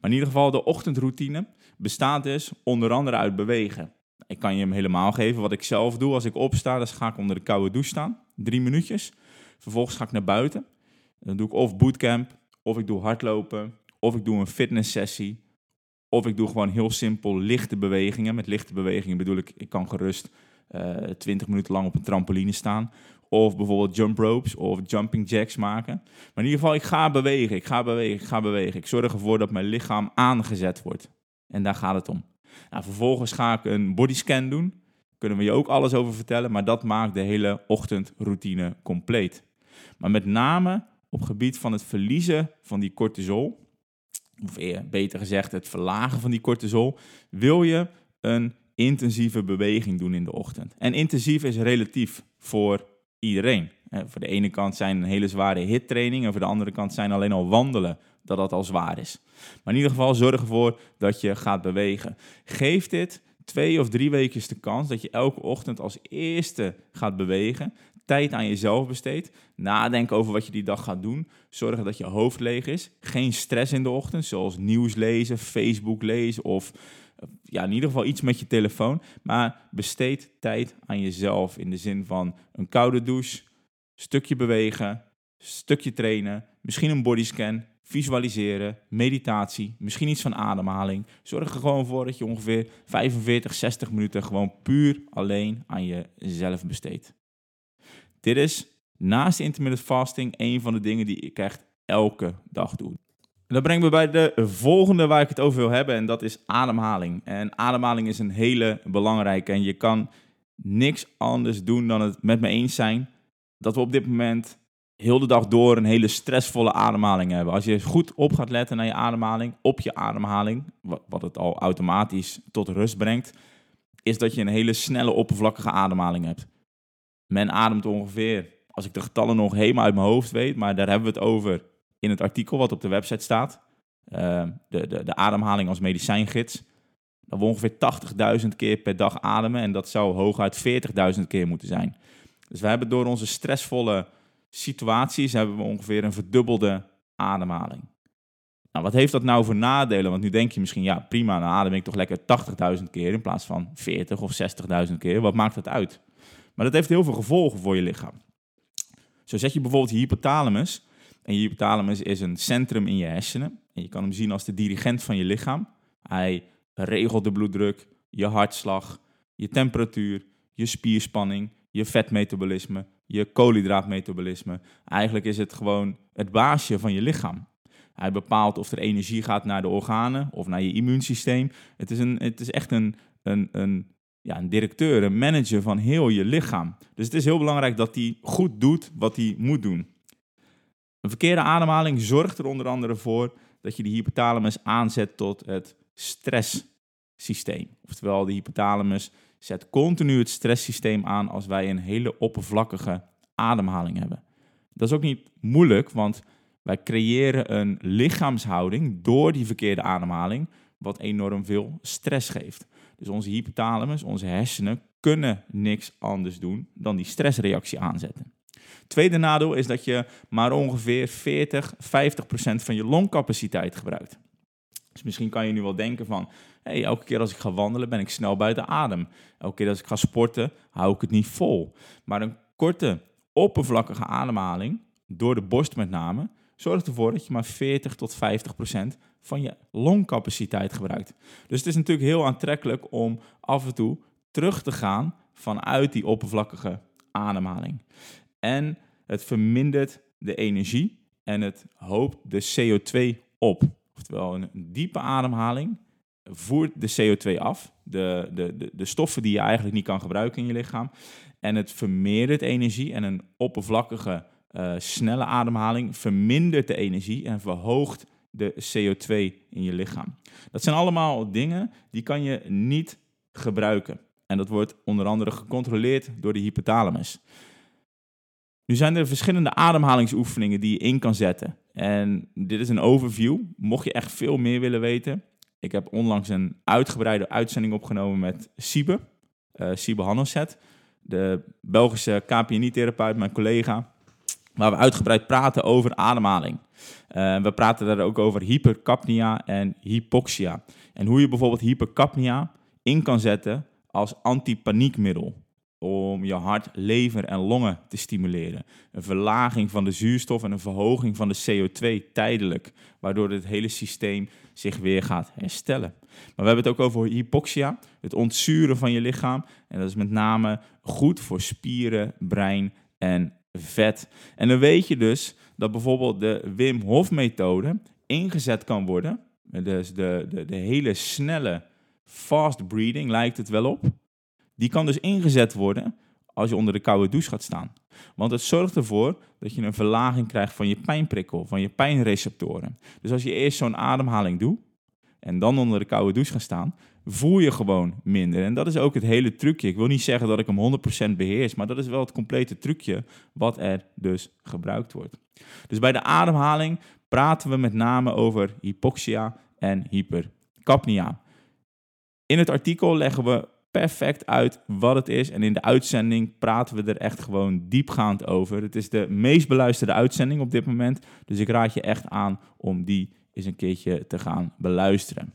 Maar in ieder geval, de ochtendroutine bestaat dus onder andere uit bewegen. Ik kan je hem helemaal geven. Wat ik zelf doe als ik opsta, dan ga ik onder de koude douche staan. Drie minuutjes. Vervolgens ga ik naar buiten. Dan doe ik of bootcamp, of ik doe hardlopen, of ik doe een fitnesssessie. Of ik doe gewoon heel simpel lichte bewegingen. Met lichte bewegingen bedoel ik, ik kan gerust uh, eh, 20 minuten lang op een trampoline staan. Of bijvoorbeeld jump ropes of jumping jacks maken. Maar in ieder geval, ik ga bewegen, ik ga bewegen, ik ga bewegen. Ik zorg ervoor dat mijn lichaam aangezet wordt. En daar gaat het om. Nou, vervolgens ga ik een bodyscan doen. Kunnen we je ook alles over vertellen, maar dat maakt de hele ochtendroutine compleet. Maar met name op gebied van het verliezen van die cortisol, of beter gezegd het verlagen van die cortisol, wil je een intensieve beweging doen in de ochtend. En intensief is relatief voor iedereen. voor de ene kant zijn hele zware hittraining en voor de andere kant zijn alleen al wandelen dat dat al zwaar is. Maar in ieder geval zorg ervoor dat je gaat bewegen. Geef dit twee of drie weken de kans dat je elke ochtend als eerste gaat bewegen tijd aan jezelf besteedt. Nadenk over wat je die dag gaat doen. Zorg dat je hoofd leeg is. Geen stress in de ochtend, zoals nieuws lezen, Facebook lezen of eh, ja, in ieder geval iets met je telefoon. Maar besteed tijd aan jezelf in de zin van een koude douche, stukje bewegen, stukje trainen, misschien een bodyscan, visualiseren, meditatie, misschien iets van ademhaling. Zorg er gewoon voor dat je ongeveer 45, 60 minuten gewoon puur alleen aan jezelf besteedt. Dit is naast intermittent fasting een van de dingen die ik echt elke dag doe. dat brengt me bij de volgende waar ik het over wil hebben en dat is ademhaling. En ademhaling is een hele belangrijke en je kan niks anders doen dan het met me eens zijn dat we op dit moment heel de dag door een hele stressvolle ademhaling hebben. Als je goed op gaat letten naar je ademhaling, op je ademhaling, wat het al automatisch tot rust brengt, is dat je een hele snelle oppervlakkige ademhaling hebt. Men ademt ongeveer als ik de getallen nog helemaal uit mijn hoofd weet, maar daar hebben we het over in het artikel wat op de website staat. Uh, de, de, de ademhaling als medicijngids. Dat we ongeveer 80.000 keer per dag ademen en dat zou hooguit 40.000 keer moeten zijn. Dus we hebben door onze stressvolle situaties hebben we ongeveer een verdubbelde ademhaling. Nou, wat heeft dat nou voor nadelen? Want nu denk je misschien, ja prima, dan adem ik toch lekker 80.000 keer in plaats van 40 of 60.000 keer. Wat maakt dat uit? Maar dat heeft heel veel gevolgen voor je lichaam. Zo zet je bijvoorbeeld je hypothalamus. En je hypothalamus is een centrum in je hersenen. En je kan hem zien als de dirigent van je lichaam. Hij regelt de bloeddruk, je hartslag, je temperatuur, je spierspanning, je vetmetabolisme, je koolhydraatmetabolisme. Eigenlijk is het gewoon het baasje van je lichaam. Hij bepaalt of er energie gaat naar de organen of naar je immuunsysteem. Het is, een, het is echt een, een, een, ja, een directeur, een manager van heel je lichaam. Dus het is heel belangrijk dat hij goed doet wat hij moet doen. Een verkeerde ademhaling zorgt er onder andere voor dat je de hypothalamus aanzet tot het stresssysteem. Oftewel, de hypothalamus zet continu het stresssysteem aan als wij een hele oppervlakkige ademhaling hebben. Dat is ook niet moeilijk, want wij creëren een lichaamshouding door die verkeerde ademhaling, wat enorm veel stress geeft. Dus onze hypothalamus, onze hersenen, kunnen niks anders doen dan die stressreactie aanzetten. Tweede nadeel is dat je maar ongeveer 40, 50 procent van je longcapaciteit gebruikt. Dus misschien kan je nu wel denken van, hey, elke keer als ik ga wandelen ben ik snel buiten adem. Elke keer als ik ga sporten hou ik het niet vol. Maar een korte, oppervlakkige ademhaling, door de borst met name, zorgt ervoor dat je maar 40 tot 50 procent van je longcapaciteit gebruikt. Dus het is natuurlijk heel aantrekkelijk om af en toe terug te gaan vanuit die oppervlakkige ademhaling. En het vermindert de energie en het hoopt de CO2 op. Oftewel, een diepe ademhaling voert de CO2 af, de, de, de, de stoffen die je eigenlijk niet kan gebruiken in je lichaam. En het vermeerdert energie en een oppervlakkige, uh, snelle ademhaling vermindert de energie en verhoogt de CO2 in je lichaam. Dat zijn allemaal dingen die kan je niet gebruiken. En dat wordt onder andere gecontroleerd door de hypothalamus. Nu zijn er verschillende ademhalingsoefeningen die je in kan zetten. En dit is een overview. Mocht je echt veel meer willen weten, ik heb onlangs een uitgebreide uitzending opgenomen met Siebe, uh, Siebe de Belgische KPNI-therapeut, mijn collega, waar we uitgebreid praten over ademhaling. Uh, we praten daar ook over hypercapnia en hypoxia. En hoe je bijvoorbeeld hypercapnia in kan zetten als antipaniekmiddel om je hart, lever en longen te stimuleren. Een verlaging van de zuurstof en een verhoging van de CO2 tijdelijk, waardoor het hele systeem zich weer gaat herstellen. Maar we hebben het ook over hypoxia, het ontzuren van je lichaam. En dat is met name goed voor spieren, brein en vet. En dan weet je dus dat bijvoorbeeld de Wim Hof methode ingezet kan worden. Dus de, de, de hele snelle fast breathing lijkt het wel op die kan dus ingezet worden als je onder de koude douche gaat staan. Want het zorgt ervoor dat je een verlaging krijgt van je pijnprikkel, van je pijnreceptoren. Dus als je eerst zo'n ademhaling doet en dan onder de koude douche gaat staan, voel je gewoon minder. En dat is ook het hele trucje. Ik wil niet zeggen dat ik hem 100% beheers, maar dat is wel het complete trucje wat er dus gebruikt wordt. Dus bij de ademhaling praten we met name over hypoxia en hypercapnia. In het artikel leggen we perfect uit wat het is. En in de uitzending praten we er echt gewoon diepgaand over. Het is de meest beluisterde uitzending op dit moment. Dus ik raad je echt aan om die eens een keertje te gaan beluisteren.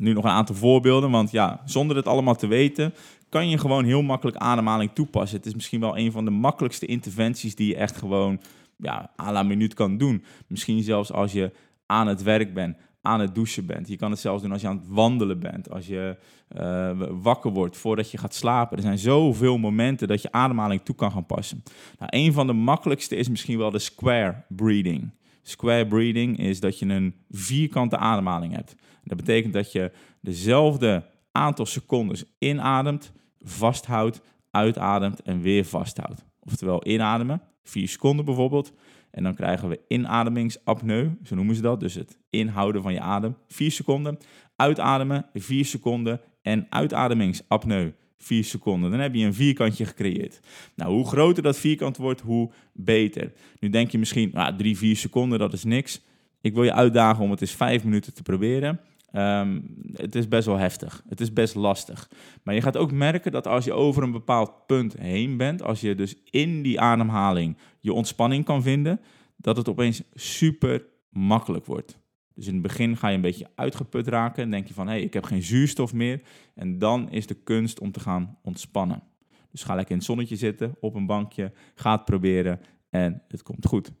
Nu nog een aantal voorbeelden, want ja, zonder het allemaal te weten, kan je gewoon heel makkelijk ademhaling toepassen. Het is misschien wel een van de makkelijkste interventies die je echt gewoon ja, à la minuut kan doen. Misschien zelfs als je aan het werk bent, aan het douchen bent. Je kan het zelfs doen als je aan het wandelen bent, als je uh, wakker wordt, voordat je gaat slapen. Er zijn zoveel momenten dat je ademhaling toe kan gaan passen. Nou, een van de makkelijkste is misschien wel de square breathing. Square breathing is dat je een vierkante ademhaling hebt. Dat betekent dat je dezelfde aantal seconden inademt, vasthoudt, uitademt en weer vasthoudt. Oftewel inademen, 4 seconden bijvoorbeeld. En dan krijgen we inademingsapneu, zo noemen ze dat. Dus het inhouden van je adem, 4 seconden. Uitademen, 4 seconden. En uitademingsapneu, 4 seconden. Dan heb je een vierkantje gecreëerd. Nou, hoe groter dat vierkant wordt, hoe beter. Nu denk je misschien, ah, 3, 4 seconden, dat is niks. Ik wil je uitdagen om het eens 5 minuten te proberen. Um, het is best wel heftig. Het is best lastig. Maar je gaat ook merken dat als je over een bepaald punt heen bent, als je dus in die ademhaling je ontspanning kan vinden, dat het opeens super makkelijk wordt. Dus in het begin ga je een beetje uitgeput raken en denk je van hé, hey, ik heb geen zuurstof meer. En dan is de kunst om te gaan ontspannen. Dus ga lekker in het zonnetje zitten, op een bankje, ga het proberen en het komt goed.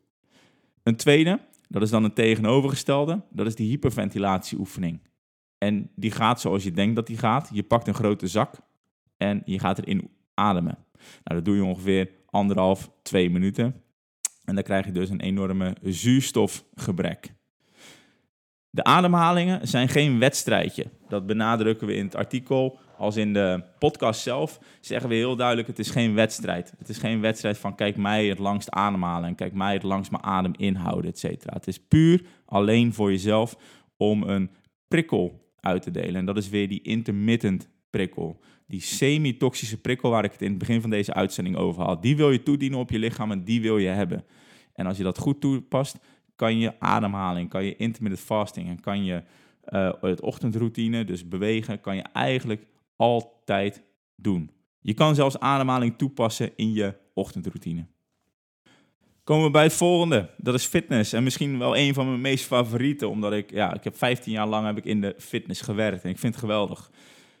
Een tweede, dat is dan een tegenovergestelde, dat is die hyperventilatieoefening. En die gaat zoals je denkt dat die gaat. Je pakt een grote zak en je gaat erin ademen. Nou, dat doe je ongeveer anderhalf, twee minuten. En dan krijg je dus een enorme zuurstofgebrek. De ademhalingen zijn geen wedstrijdje. Dat benadrukken we in het artikel. Als in de podcast zelf zeggen we heel duidelijk: het is geen wedstrijd. Het is geen wedstrijd van kijk mij het langst ademhalen en kijk mij het langst mijn adem inhouden, et cetera. Het is puur alleen voor jezelf om een prikkel uit te delen. En dat is weer die intermittent prikkel. Die semi-toxische prikkel waar ik het in het begin van deze uitzending over had. Die wil je toedienen op je lichaam en die wil je hebben. En als je dat goed toepast, kan je ademhaling, kan je intermittent fasting en kan je uh, het ochtendroutine, dus bewegen, kan je eigenlijk altijd doen. Je kan zelfs ademhaling toepassen in je ochtendroutine. Komen we bij het volgende. Dat is fitness. En misschien wel een van mijn meest favorieten. Omdat ik, ja, ik heb 15 jaar lang heb ik in de fitness gewerkt. En ik vind het geweldig.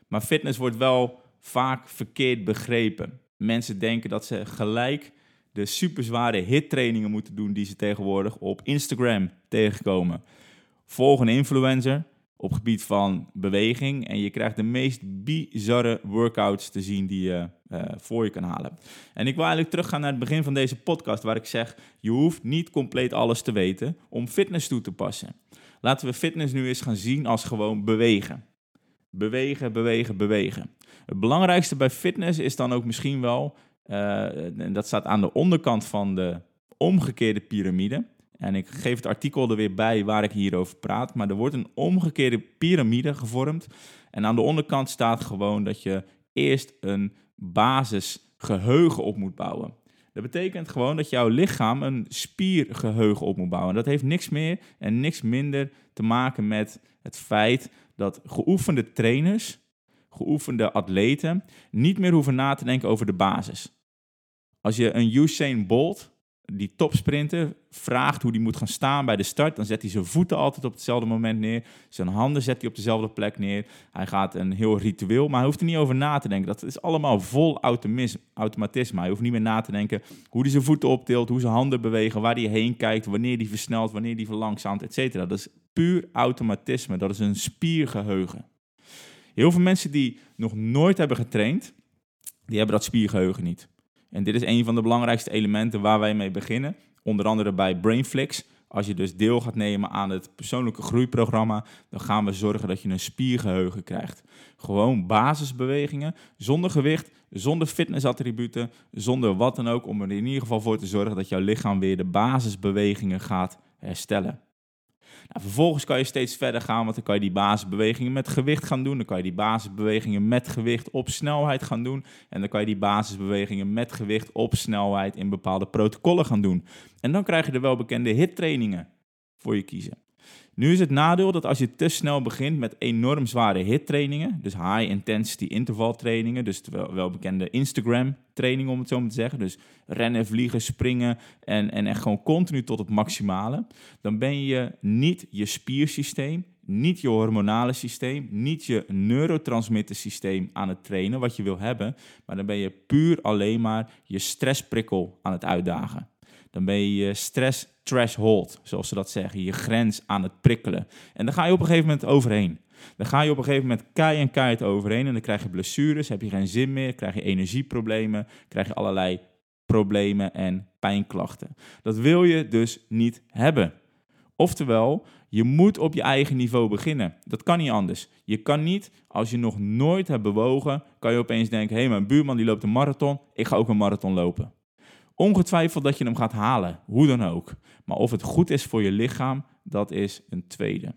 Maar fitness wordt wel vaak verkeerd begrepen. Mensen denken dat ze gelijk de superzware hittrainingen moeten doen die ze tegenwoordig op Instagram tegenkomen. Volg een influencer op gebied van beweging en je krijgt de meest bizarre workouts te zien die je uh, voor je kan halen. En ik wil eigenlijk teruggaan naar het begin van deze podcast waar ik zeg, je hoeft niet compleet alles te weten om fitness toe te passen. Laten we fitness nu eens gaan zien als gewoon bewegen. Bewegen, bewegen, bewegen. Het belangrijkste bij fitness is dan ook misschien wel en dat staat aan de onderkant van de omgekeerde piramide. En ik geef het artikel er weer bij waar ik hierover praat. Maar er wordt een omgekeerde piramide gevormd. En aan de onderkant staat gewoon dat je eerst een basisgeheugen op moet bouwen. Dat betekent gewoon dat jouw lichaam een spiergeheugen op moet bouwen. Dat heeft niks meer en niks minder te maken met het feit dat geoefende trainers, geoefende atleten, niet meer hoeven na te denken over de basis. Als je een Usain Bolt, die topsprinter, vraagt hoe die moet gaan staan bij de start, dan zet hij zijn voeten altijd op hetzelfde moment neer. Zijn handen zet hij op dezelfde plek neer. Hij gaat een heel ritueel, maar hij hoeft er niet over na te denken. Dat is allemaal vol automatisme. Hij hoeft niet meer na te denken hoe hij zijn voeten optilt, hoe zijn handen bewegen, waar hij heen kijkt, wanneer hij versnelt, wanneer hij verlangzaamt, etc. Dat is puur automatisme. Dat is een spiergeheugen. Heel veel mensen die nog nooit hebben getraind, die hebben dat spiergeheugen niet. En dit is een van de belangrijkste elementen waar wij mee beginnen. Onder andere bij Brainflix. Als je dus deel gaat nemen aan het persoonlijke groeiprogramma, dan gaan we zorgen dat je een spiergeheugen krijgt. Gewoon basisbewegingen, zonder gewicht, zonder fitnessattributen, zonder wat dan ook, om er in ieder geval voor te zorgen dat jouw lichaam weer de basisbewegingen gaat herstellen. Vervolgens kan je steeds verder gaan, want dan kan je die basisbewegingen met gewicht gaan doen. Dan kan je die basisbewegingen met gewicht op snelheid gaan doen. En dan kan je die basisbewegingen met gewicht op snelheid in bepaalde protocollen gaan doen. En dan krijg je de welbekende hittrainingen voor je kiezen. Nu is het nadeel dat als je te snel begint met enorm zware hit-trainingen, dus high-intensity intervaltrainingen, dus wel bekende Instagram-trainingen om het zo maar te zeggen, dus rennen, vliegen, springen en, en echt gewoon continu tot het maximale, dan ben je niet je spiersysteem, niet je hormonale systeem, niet je neurotransmittersysteem aan het trainen wat je wil hebben, maar dan ben je puur alleen maar je stressprikkel aan het uitdagen. Dan ben je stress threshold, zoals ze dat zeggen, je grens aan het prikkelen. En dan ga je op een gegeven moment overheen. Dan ga je op een gegeven moment kei en keihard overheen en dan krijg je blessures, heb je geen zin meer, krijg je energieproblemen, krijg je allerlei problemen en pijnklachten. Dat wil je dus niet hebben. Oftewel, je moet op je eigen niveau beginnen. Dat kan niet anders. Je kan niet, als je nog nooit hebt bewogen, kan je opeens denken: hé, hey, mijn buurman die loopt een marathon, ik ga ook een marathon lopen. Ongetwijfeld dat je hem gaat halen, hoe dan ook. Maar of het goed is voor je lichaam, dat is een tweede.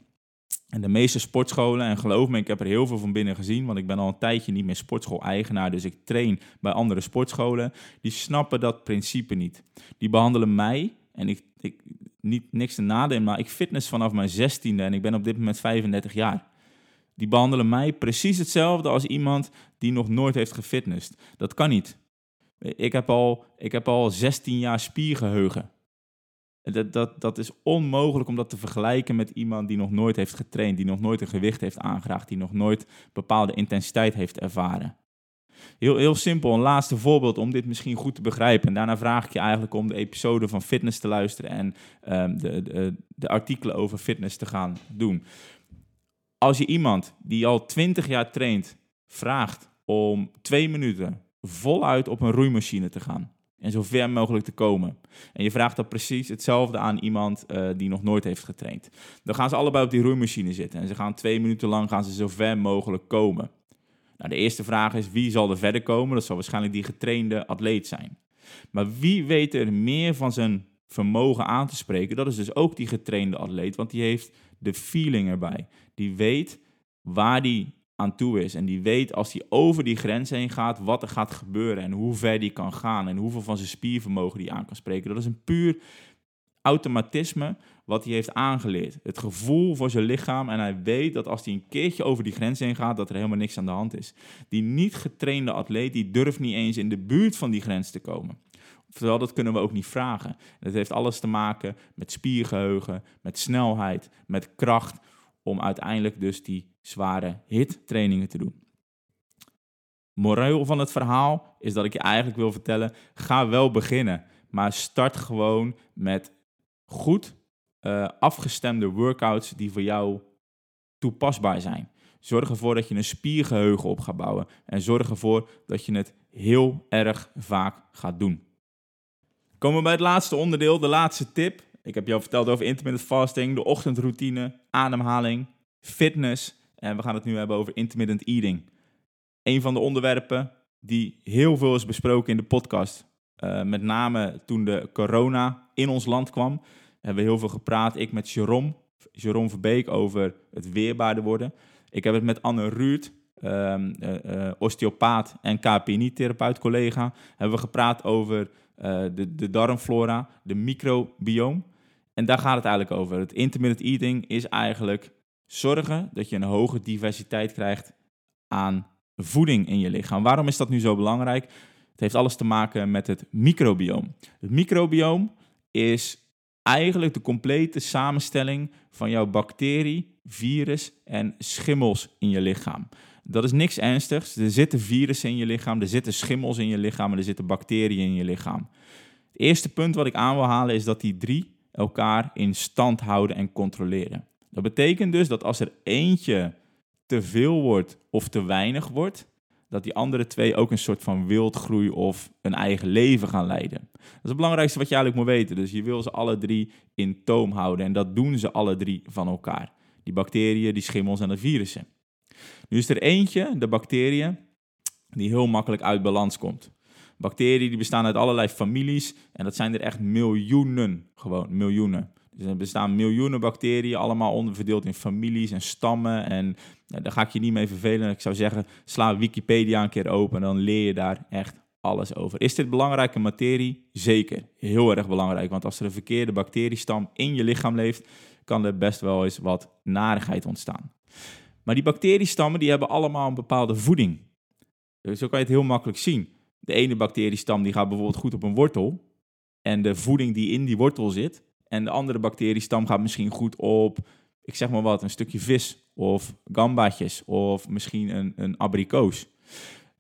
En de meeste sportscholen, en geloof me, ik heb er heel veel van binnen gezien, want ik ben al een tijdje niet meer sportschool-eigenaar, dus ik train bij andere sportscholen, die snappen dat principe niet. Die behandelen mij, en ik, ik niet niks te nadenken, maar ik fitness vanaf mijn zestiende en ik ben op dit moment 35 jaar. Die behandelen mij precies hetzelfde als iemand die nog nooit heeft gefitnessd. Dat kan niet. Ik heb al, ik heb al 16 jaar spiergeheugen. Dat, dat, dat is onmogelijk om dat te vergelijken met iemand die nog nooit heeft getraind, die nog nooit een gewicht heeft aangeraakt, die nog nooit bepaalde intensiteit heeft ervaren. Heel, heel simpel, een laatste voorbeeld om dit misschien goed te begrijpen. En daarna vraag ik je eigenlijk om de episode van fitness te luisteren en um, de, de, de artikelen over fitness te gaan doen. Als je iemand die al 20 jaar traint vraagt om twee minuten voluit op een roeimachine te gaan en zo ver mogelijk te komen. En je vraagt dat precies hetzelfde aan iemand uh, die nog nooit heeft getraind. Dan gaan ze allebei op die roeimachine zitten en ze gaan twee minuten lang gaan ze zo ver mogelijk komen. Nou, de eerste vraag is wie zal er verder komen? Dat zal waarschijnlijk die getrainde atleet zijn. Maar wie weet er meer van zijn vermogen aan te spreken? Dat is dus ook die getrainde atleet, want die heeft de feeling erbij. Die weet waar die aan toe is. En die weet als hij over die grens heen gaat, wat er gaat gebeuren en hoe ver die kan gaan en hoeveel van zijn spiervermogen die aan kan spreken. Dat is een puur automatisme wat hij heeft aangeleerd. Het gevoel voor zijn lichaam en hij weet dat als hij een keertje over die grens heen gaat, dat er helemaal niks aan de hand is. Die niet getrainde atleet, die durft niet eens in de buurt van die grens te komen. Terwijl dat kunnen we ook niet vragen. Het heeft alles te maken met spiergeheugen, met snelheid, met kracht, om uiteindelijk dus die zware hit-trainingen te doen. Moreel van het verhaal is dat ik je eigenlijk wil vertellen: ga wel beginnen, maar start gewoon met goed uh, afgestemde workouts die voor jou toepasbaar zijn. Zorg ervoor dat je een spiergeheugen op gaat bouwen en zorg ervoor dat je het heel erg vaak gaat doen. Komen we bij het laatste onderdeel, de laatste tip. Ik heb jou verteld over intermittent fasting, de ochtendroutine, ademhaling, fitness en we gaan het nu hebben over intermittent eating. Een van de onderwerpen die heel veel is besproken in de podcast. Uh, met name toen de corona in ons land kwam, hebben we heel veel gepraat. Ik met Jerome, Jerome Verbeek, over het weerbaarder worden. Ik heb het met Anne Ruurt, um, uh, osteopaat en KPNI-therapeut collega, hebben we gepraat over de, de darmflora, de microbiome. En daar gaat het eigenlijk over. Het intermittent eating is eigenlijk zorgen dat je een hoge diversiteit krijgt aan voeding in je lichaam. Waarom is dat nu zo belangrijk? Het heeft alles te maken met het microbioom. Het microbioom is eigenlijk de complete samenstelling van jouw bacterie, virus en schimmels in je lichaam. Dat is niks ernstigs. Er zitten virussen in je lichaam, er zitten schimmels in je lichaam en er zitten bacteriën in je lichaam. Het eerste punt wat ik aan wil halen is dat die drie elkaar in stand houden en controleren. Dat betekent dus dat als er eentje te veel wordt of te weinig wordt, dat die andere twee ook een soort van wildgroei of een eigen leven gaan leiden. Dat is het belangrijkste wat je eigenlijk moet weten. Dus je wil ze alle drie in toom houden en dat doen ze alle drie van elkaar. Die bacteriën, die schimmels en de virussen. Nu is er eentje, de bacteriën, die heel makkelijk uit balans komt. Bacteriën die bestaan uit allerlei families en dat zijn er echt miljoenen, gewoon miljoenen. Dus er bestaan miljoenen bacteriën, allemaal onderverdeeld in families en stammen. En daar ga ik je niet mee vervelen. Ik zou zeggen, sla Wikipedia een keer open en dan leer je daar echt alles over. Is dit belangrijke materie? Zeker, heel erg belangrijk. Want als er een verkeerde bacteriestam in je lichaam leeft, kan er best wel eens wat narigheid ontstaan. Maar die bacteriestammen die hebben allemaal een bepaalde voeding. Dus zo kan je het heel makkelijk zien. De ene bacteriestam die gaat bijvoorbeeld goed op een wortel. En de voeding die in die wortel zit, en de andere bacteriestam gaat misschien goed op, ik zeg maar wat, een stukje vis of gambaatjes of misschien een, een abrikoos.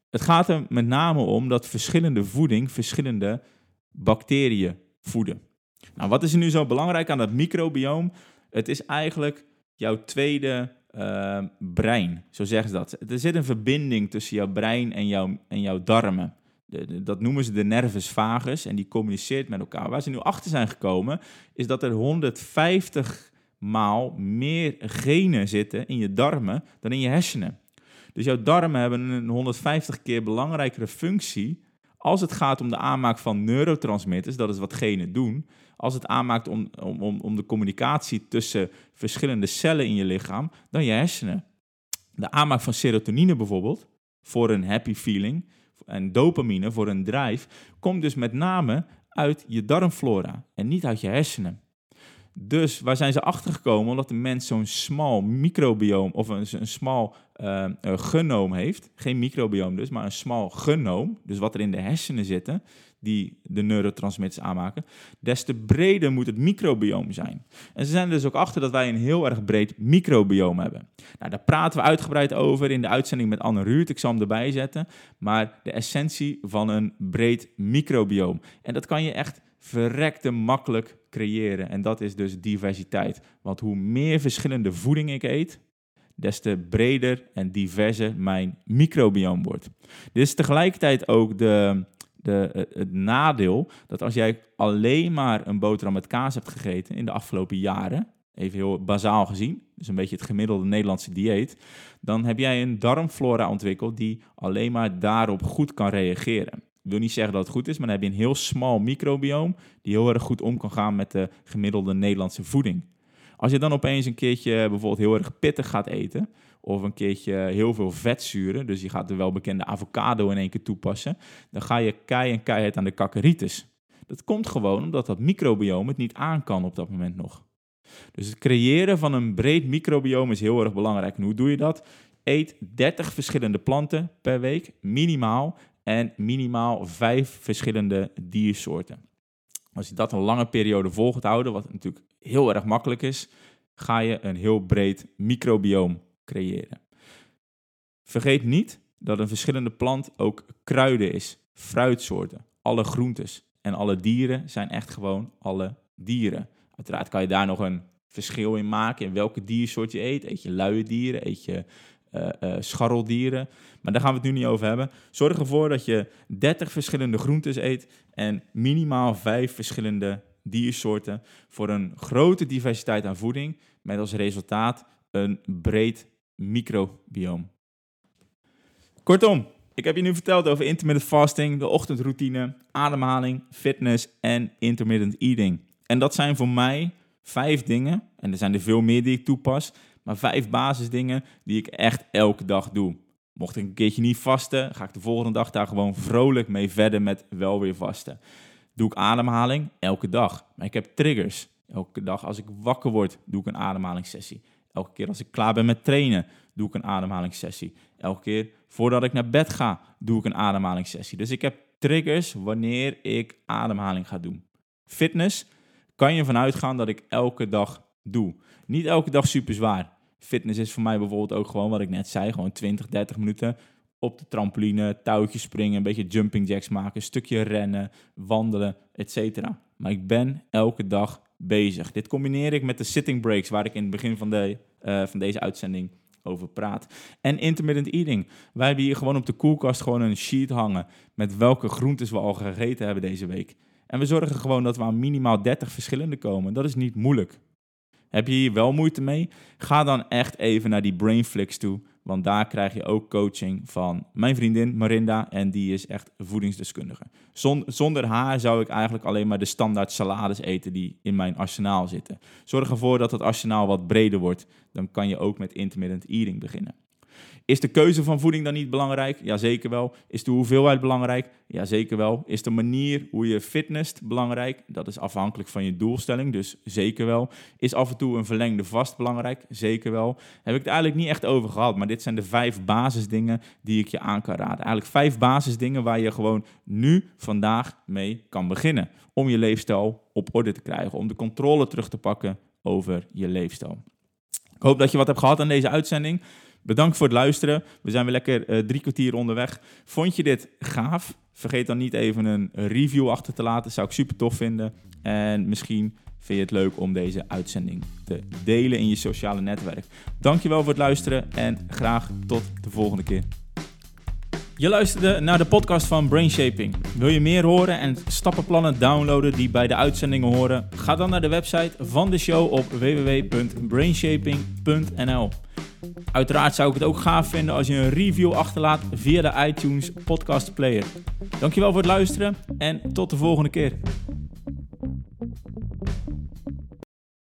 Het gaat er met name om dat verschillende voeding verschillende bacteriën voeden. Nou, wat is er nu zo belangrijk aan dat microbioom? Het is eigenlijk jouw tweede uh, brein, zo zeggen ze dat. Er zit een verbinding tussen jouw brein en jouw, en jouw darmen dat noemen ze de nervus vagus en die communiceert met elkaar. Waar ze nu achter zijn gekomen, is dat er 150 maal meer genen zitten in je darmen dan in je hersenen. Dus jouw darmen hebben een 150 keer belangrijkere functie als het gaat om de aanmaak van neurotransmitters, dat is wat genen doen, als het aanmaakt om, om, om de communicatie tussen verschillende cellen in je lichaam, dan je hersenen. De aanmaak van serotonine bijvoorbeeld, voor een happy feeling, en dopamine voor een drive, komt dus met name uit je darmflora en niet uit je hersenen. Dus waar zijn ze achtergekomen? Omdat de mens zo'n smal microbioom of een, een smal uh, genoom heeft. Geen microbioom dus, maar een smal genoom. Dus wat er in de hersenen zitten, die de neurotransmitters aanmaken. Des te breder moet het microbioom zijn. En ze zijn er dus ook achter dat wij een heel erg breed microbioom hebben. Nou, daar praten we uitgebreid over in de uitzending met Anne Ruurt. Ik zal hem erbij zetten. Maar de essentie van een breed microbioom. En dat kan je echt verrekte makkelijk creëren. En dat is dus diversiteit. Want hoe meer verschillende voeding ik eet, des te breder en diverser mijn microbioom wordt. Dit is tegelijkertijd ook de, de, het nadeel dat als jij alleen maar een boterham met kaas hebt gegeten in de afgelopen jaren, even heel bazaal gezien, dus een beetje het gemiddelde Nederlandse dieet, dan heb jij een darmflora ontwikkeld die alleen maar daarop goed kan reageren. Ik wil niet zeggen dat het goed is, maar dan heb je een heel smal microbioom die heel erg goed om kan gaan met de gemiddelde Nederlandse voeding. Als je dan opeens een keertje bijvoorbeeld heel erg pittig gaat eten, of een keertje heel veel vetzuren, dus je gaat de welbekende avocado in één keer toepassen, dan ga je kei en keihard aan de kakkeritis. Dat komt gewoon omdat dat microbioom het niet aan kan op dat moment nog. Dus het creëren van een breed microbioom is heel erg belangrijk. En hoe doe je dat? Eet 30 verschillende planten per week, minimaal, en minimaal 5 verschillende diersoorten. Als je dat een lange periode vol gaat houden, wat natuurlijk heel erg makkelijk is, ga je een heel breed microbioom creëren. Vergeet niet dat een verschillende plant ook kruiden is, fruitsoorten, alle groentes en alle dieren zijn echt gewoon alle dieren. Uiteraard kan je daar nog een verschil in maken in welke diersoort je eet. Eet je luie dieren, eet je uh, scharreldieren. Maar daar gaan we het nu niet over hebben. Zorg ervoor dat je 30 verschillende groentes eet en minimaal 5 verschillende diersoorten voor een grote diversiteit aan voeding met als resultaat een breed microbioom. Kortom, ik heb je nu verteld over intermittent fasting, de ochtendroutine, ademhaling, fitness en intermittent eating. En dat zijn voor mij vijf dingen, en er zijn er veel meer die ik toepas, maar vijf basisdingen die ik echt elke dag doe. Mocht ik een keertje niet vasten, ga ik de volgende dag daar gewoon vrolijk mee verder met wel weer vasten. Doe ik ademhaling? Elke dag. Maar ik heb triggers. Elke dag als ik wakker word, doe ik een ademhalingssessie. Elke keer als ik klaar ben met trainen, doe ik een ademhalingssessie. Elke keer voordat ik naar bed ga, doe ik een ademhalingssessie. Dus ik heb triggers wanneer ik ademhaling ga doen. Fitness kan je vanuit gaan dat ik elke dag doe. Niet elke dag super zwaar. Fitness is voor mij bijvoorbeeld ook gewoon wat ik net zei, gewoon 20, 30 minuten op de trampoline, touwtjes springen, een beetje jumping jacks maken, een stukje rennen, wandelen, etc. Maar ik ben elke dag bezig. Dit combineer ik met de sitting breaks, waar ik in het begin van, de, uh, van deze uitzending over praat. En intermittent eating. Wij hebben hier gewoon op de koelkast gewoon een sheet hangen met welke groentes we al gegeten hebben deze week. En we zorgen gewoon dat we aan minimaal 30 verschillende komen. Dat is niet moeilijk. Heb je hier wel moeite mee? Ga dan echt even naar die Brainflix toe. Want daar krijg je ook coaching van mijn vriendin Marinda. En die is echt voedingsdeskundige. Zonder haar zou ik eigenlijk alleen maar de standaard salades eten die in mijn arsenaal zitten. Zorg ervoor dat het arsenaal wat breder wordt. Dan kan je ook met intermittent eating beginnen. Is de keuze van voeding dan niet belangrijk? Ja, zeker wel. Is de hoeveelheid belangrijk? Ja, zeker wel. Is de manier hoe je fitnesst belangrijk? Dat is afhankelijk van je doelstelling, dus zeker wel. Is af en toe een verlengde vast belangrijk? Zeker wel. Heb ik het eigenlijk niet echt over gehad, maar dit zijn de vijf basisdingen die ik je aan kan raden. Eigenlijk vijf basisdingen waar je gewoon nu, vandaag mee kan beginnen. Om je leefstijl op orde te krijgen, om de controle terug te pakken over je leefstijl. Ik hoop dat je wat hebt gehad aan deze uitzending. Bedankt voor het luisteren. We zijn weer lekker uh, drie kwartier onderweg. Vond je dit gaaf? Vergeet dan niet even een review achter te laten. Zou ik super tof vinden. En misschien vind je het leuk om deze uitzending te delen in je sociale netwerk. Dankjewel voor het luisteren en graag tot de volgende keer. Je luisterde naar de podcast van Brainshaping. Wil je meer horen en stappenplannen downloaden die bij de uitzendingen horen? Ga dan naar de website van de show op www.brainshaping.nl. Uiteraard zou ik het ook gaaf vinden als je een review achterlaat via de iTunes Podcast Player. Dankjewel voor het luisteren en tot de volgende keer.